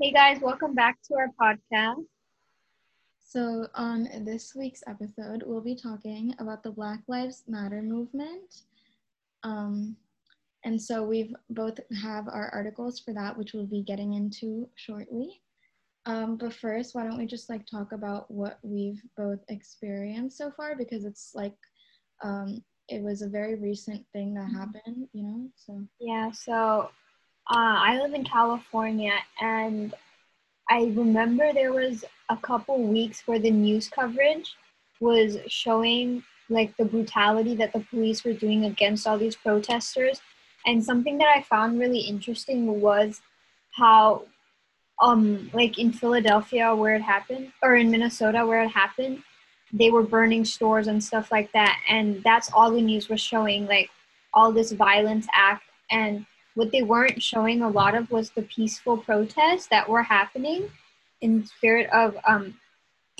Hey guys, welcome back to our podcast. So, on this week's episode, we'll be talking about the Black Lives Matter movement. Um, and so we've both have our articles for that, which we'll be getting into shortly. Um, but first, why don't we just like talk about what we've both experienced so far because it's like um, it was a very recent thing that happened, you know. So Yeah, so uh, I live in California and I remember there was a couple weeks where the news coverage was showing like the brutality that the police were doing against all these protesters. And something that I found really interesting was how um like in Philadelphia where it happened or in Minnesota where it happened, they were burning stores and stuff like that. And that's all the news was showing, like all this violence act and what they weren't showing a lot of was the peaceful protests that were happening in spirit of um,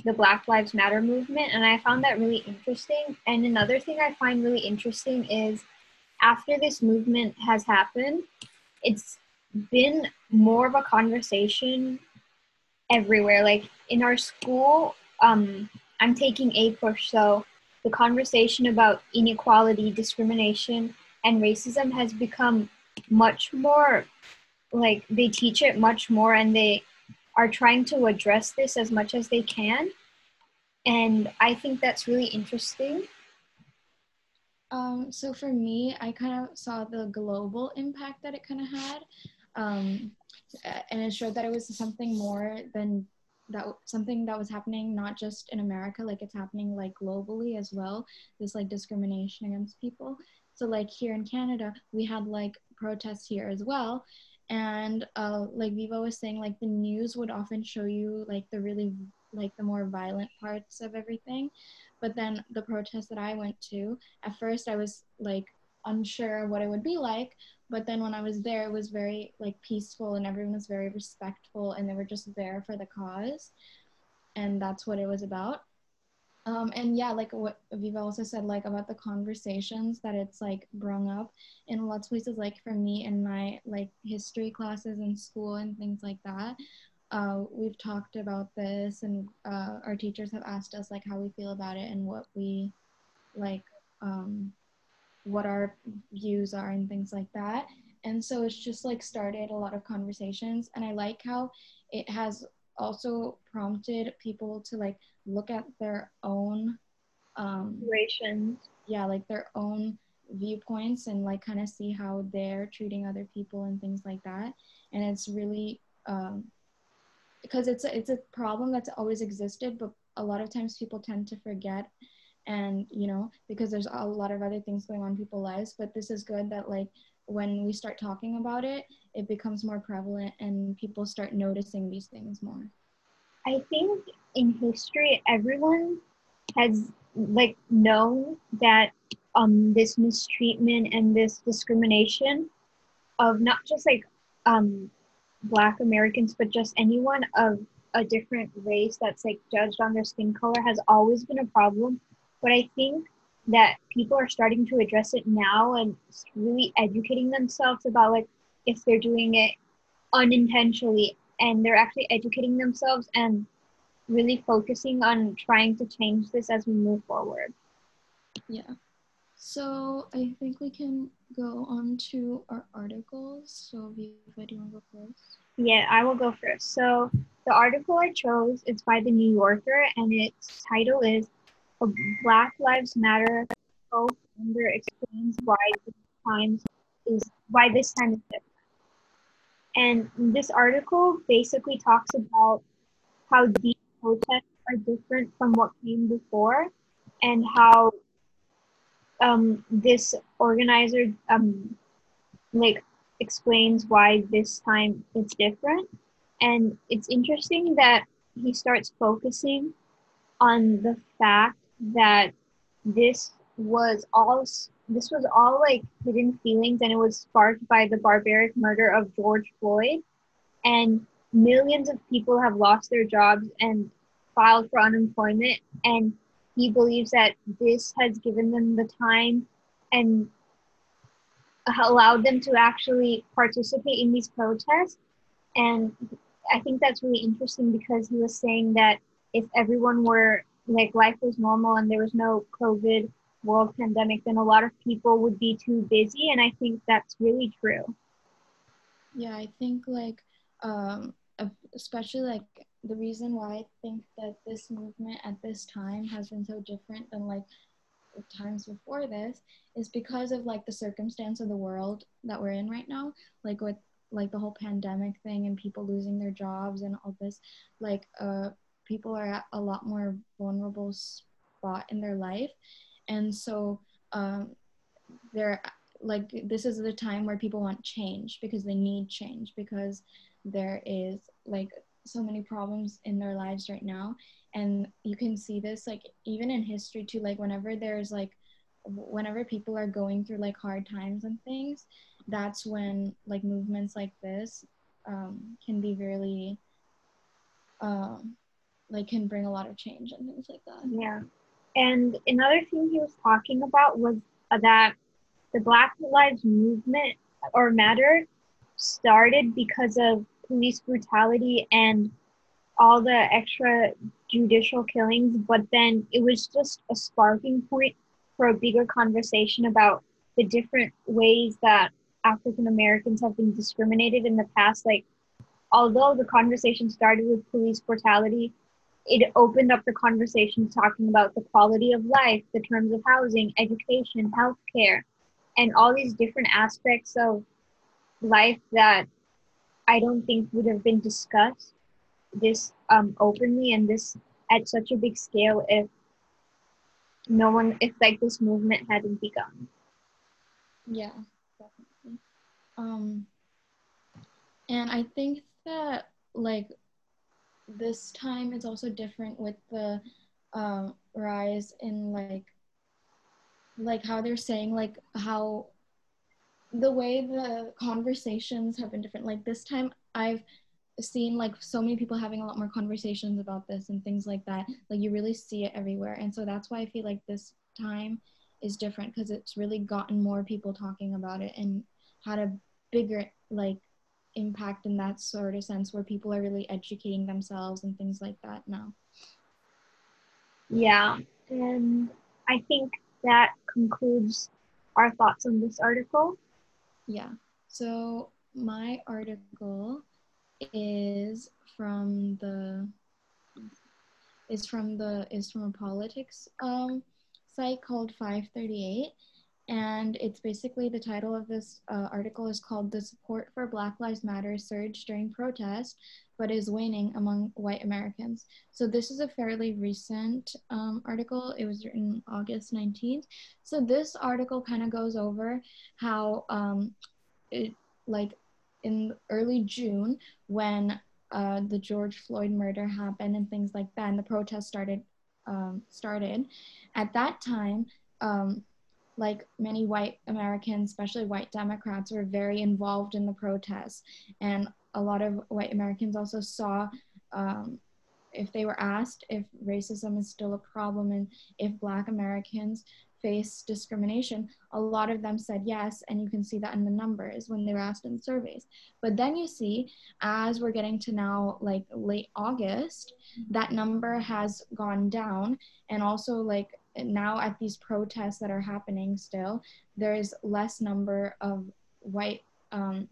the Black Lives Matter movement. And I found that really interesting. And another thing I find really interesting is after this movement has happened, it's been more of a conversation everywhere. Like in our school, um, I'm taking APUSH, so the conversation about inequality, discrimination, and racism has become much more like they teach it much more and they are trying to address this as much as they can and i think that's really interesting Um, so for me, I kind of saw the global impact that it kind of had, um, and it showed that it was something more than that, something that was happening not just in America, like it's happening like globally as well. This like discrimination against people. So like here in Canada, we had like protests here as well, and uh, like Viva was saying, like the news would often show you like the really like the more violent parts of everything. But then the protest that I went to, at first I was like unsure what it would be like, but then when I was there, it was very like peaceful and everyone was very respectful and they were just there for the cause, and that's what it was about. Um, and yeah, like what Viva also said, like about the conversations that it's like brung up in lots of places. Like for me in my like history classes in school and things like that, uh, we've talked about this and uh, our teachers have asked us like how we feel about it and what we like um, what our views are and things like that and so it's just like started a lot of conversations and i like how it has also prompted people to like look at their own um, situations. Yeah like their own viewpoints and like kind of see how they're treating other people and things like that. And it's really um, because it's a, it's a problem that's always existed but a lot of times people tend to forget and you know because there's a lot of other things going on in people's lives. But this is good that like when we start talking about it it becomes more prevalent and people start noticing these things more i think in history everyone has like known that um this mistreatment and this discrimination of not just like um black americans but just anyone of a different race that's like judged on their skin color has always been a problem. But i think that people are starting to address it now and really educating themselves about like if they're doing it unintentionally and they're actually educating themselves and really focusing on trying to change this as we move forward yeah so i think we can go on to our articles so Viva, do you want to go first Yeah, I will go first. So the article I chose is by the New Yorker, and its title is "A Black Lives Matter co-founder explains why this time is why this time is different." And this article basically talks about how these protests are different from what came before, and how um, this organizer um, like explains why this time it's different. And it's interesting that he starts focusing on the fact that this was all this was all like hidden feelings and it was sparked by the barbaric murder of George Floyd. And millions of people have lost their jobs and filed for unemployment and he believes that this has given them the time and allowed them to actually participate in these protests. And I think that's really interesting because he was saying that if everyone were like life was normal and there was no COVID world pandemic, then a lot of people would be too busy. And I think that's really true. Yeah, I think like, um, especially like the reason why I think that this movement at this time has been so different than like times before this is because of like the circumstance of the world that we're in right now, like with like the whole pandemic thing and people losing their jobs and all this, like uh, people are at a lot more vulnerable spot in their life, and so um, they're like this is the time where people want change because they need change because there is like so many problems in their lives right now. And you can see this like even in history too like whenever there's like whenever people are going through like hard times and things that's when like movements like this um, can be really um, like can bring a lot of change and things like that. Yeah and another thing he was talking about was that the black lives movement or matter started because of police brutality and all the extra judicial killings, but then it was just a sparking point for a bigger conversation about the different ways that African Americans have been discriminated in the past. Like, although the conversation started with police brutality, it opened up the conversations talking about the quality of life, the terms of housing, education, healthcare, and all these different aspects of life that I don't think would have been discussed this um, openly and this at such a big scale if no one if like this movement hadn't begun. Yeah definitely. Um and i think that like this time is also different with the um rise in like like how they're saying like how the way the conversations have been different. Like this time i've seen like so many people having a lot more conversations about this and things like that. Like you really see it everywhere. And so that's why i feel like this time is different because it's really gotten more people talking about it and had a bigger like impact in that sort of sense where people are really educating themselves and things like that now? Yeah and i think that concludes our thoughts on this article. Yeah so my article is from the is from the is from a politics um, site called 538 and it's basically the title of this uh, article is called the support for black lives matter surge during protest but is waning among white americans so this is a fairly recent um, article it was written august 19th so this article kind of goes over how um, it like in early June when uh, the George Floyd murder happened and things like that, and the protests started um, started. At that time, um, like many white Americans, especially white Democrats, were very involved in the protests, and a lot of white Americans also saw. Um, if they were asked if racism is still a problem and if Black Americans face discrimination, a lot of them said yes, and you can see that in the numbers when they were asked in surveys. But then you see, as we're getting to now, like late August, that number has gone down, and also like now at these protests that are happening still, there is less number of white um,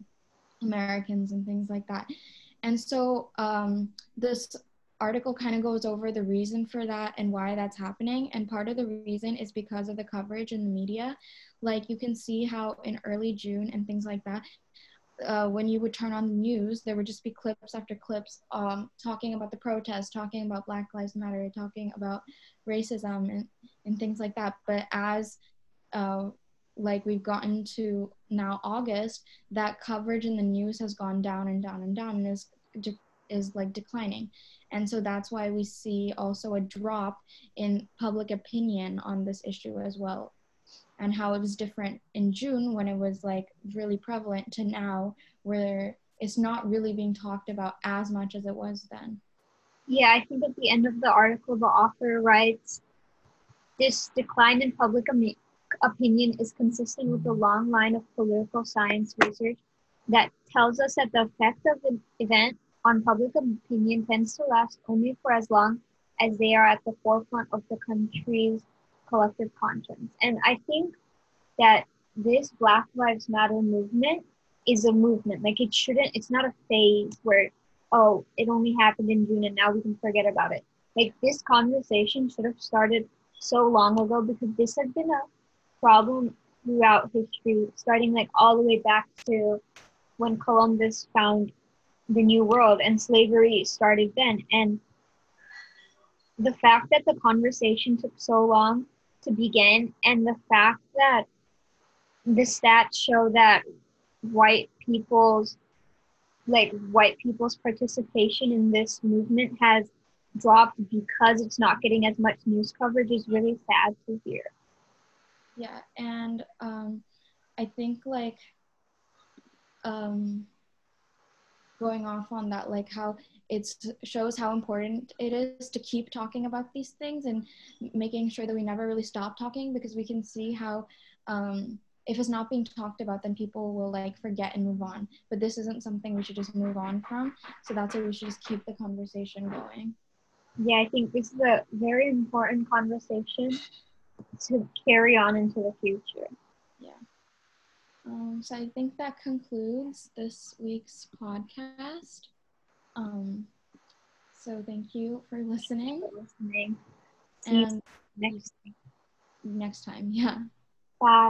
Americans and things like that. And so um, this article kind of goes over the reason for that and why that's happening. And part of the reason is because of the coverage in the media. Like you can see how in early June and things like that, uh, when you would turn on the news, there would just be clips after clips um, talking about the protests, talking about Black Lives Matter, talking about racism and, and things like that. But as uh, like we've gotten to now August, that coverage in the news has gone down and down and down and is is like declining. And so that's why we see also a drop in public opinion on this issue as well. And how it was different in June when it was like really prevalent to now where it's not really being talked about as much as it was then. Yeah, I think at the end of the article, the author writes this decline in public opinion is consistent with the long line of political science research that tells us that the effect of an event on public opinion tends to last only for as long as they are at the forefront of the country's collective conscience. And I think that this Black Lives Matter movement is a movement. Like it shouldn't, it's not a phase where, oh, it only happened in June and now we can forget about it. Like this conversation should have started so long ago because this has been a problem throughout history, starting like all the way back to when Columbus found the New World and slavery started then. And the fact that the conversation took so long to begin and the fact that the stats show that white people's like white people's participation in this movement has dropped because it's not getting as much news coverage is really sad to hear. Yeah, and um, I think like um, going off on that, like how it shows how important it is to keep talking about these things and making sure that we never really stop talking because we can see how um, if it's not being talked about then people will like forget and move on. But this isn't something we should just move on from. So that's why we should just keep the conversation going yeah i think this is a very important conversation to carry on into the future yeah um, so i think that concludes this week's podcast um, so thank you for listening. For listening. See and next time. next time. Yeah. Bye.